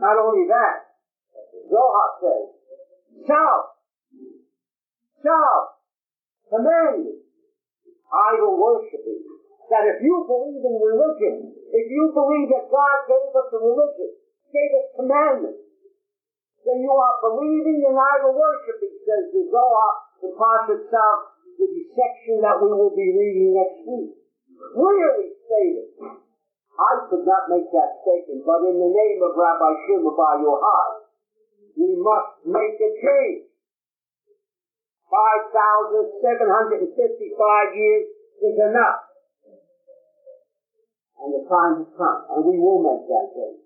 Not only that, Zohar says, shout, shout, command, idol worshiping. That if you believe in religion, if you believe that God gave us a religion, gave us commandments, then you are believing in idol worshiping, says the Zohar, the Parshat Tzav, the section that we will be reading next week. I could not make that statement, but in the name of Rabbi Shimon Bar Yochai, we must make a change. 5,755 years is enough. And the time has come, and we will make that change.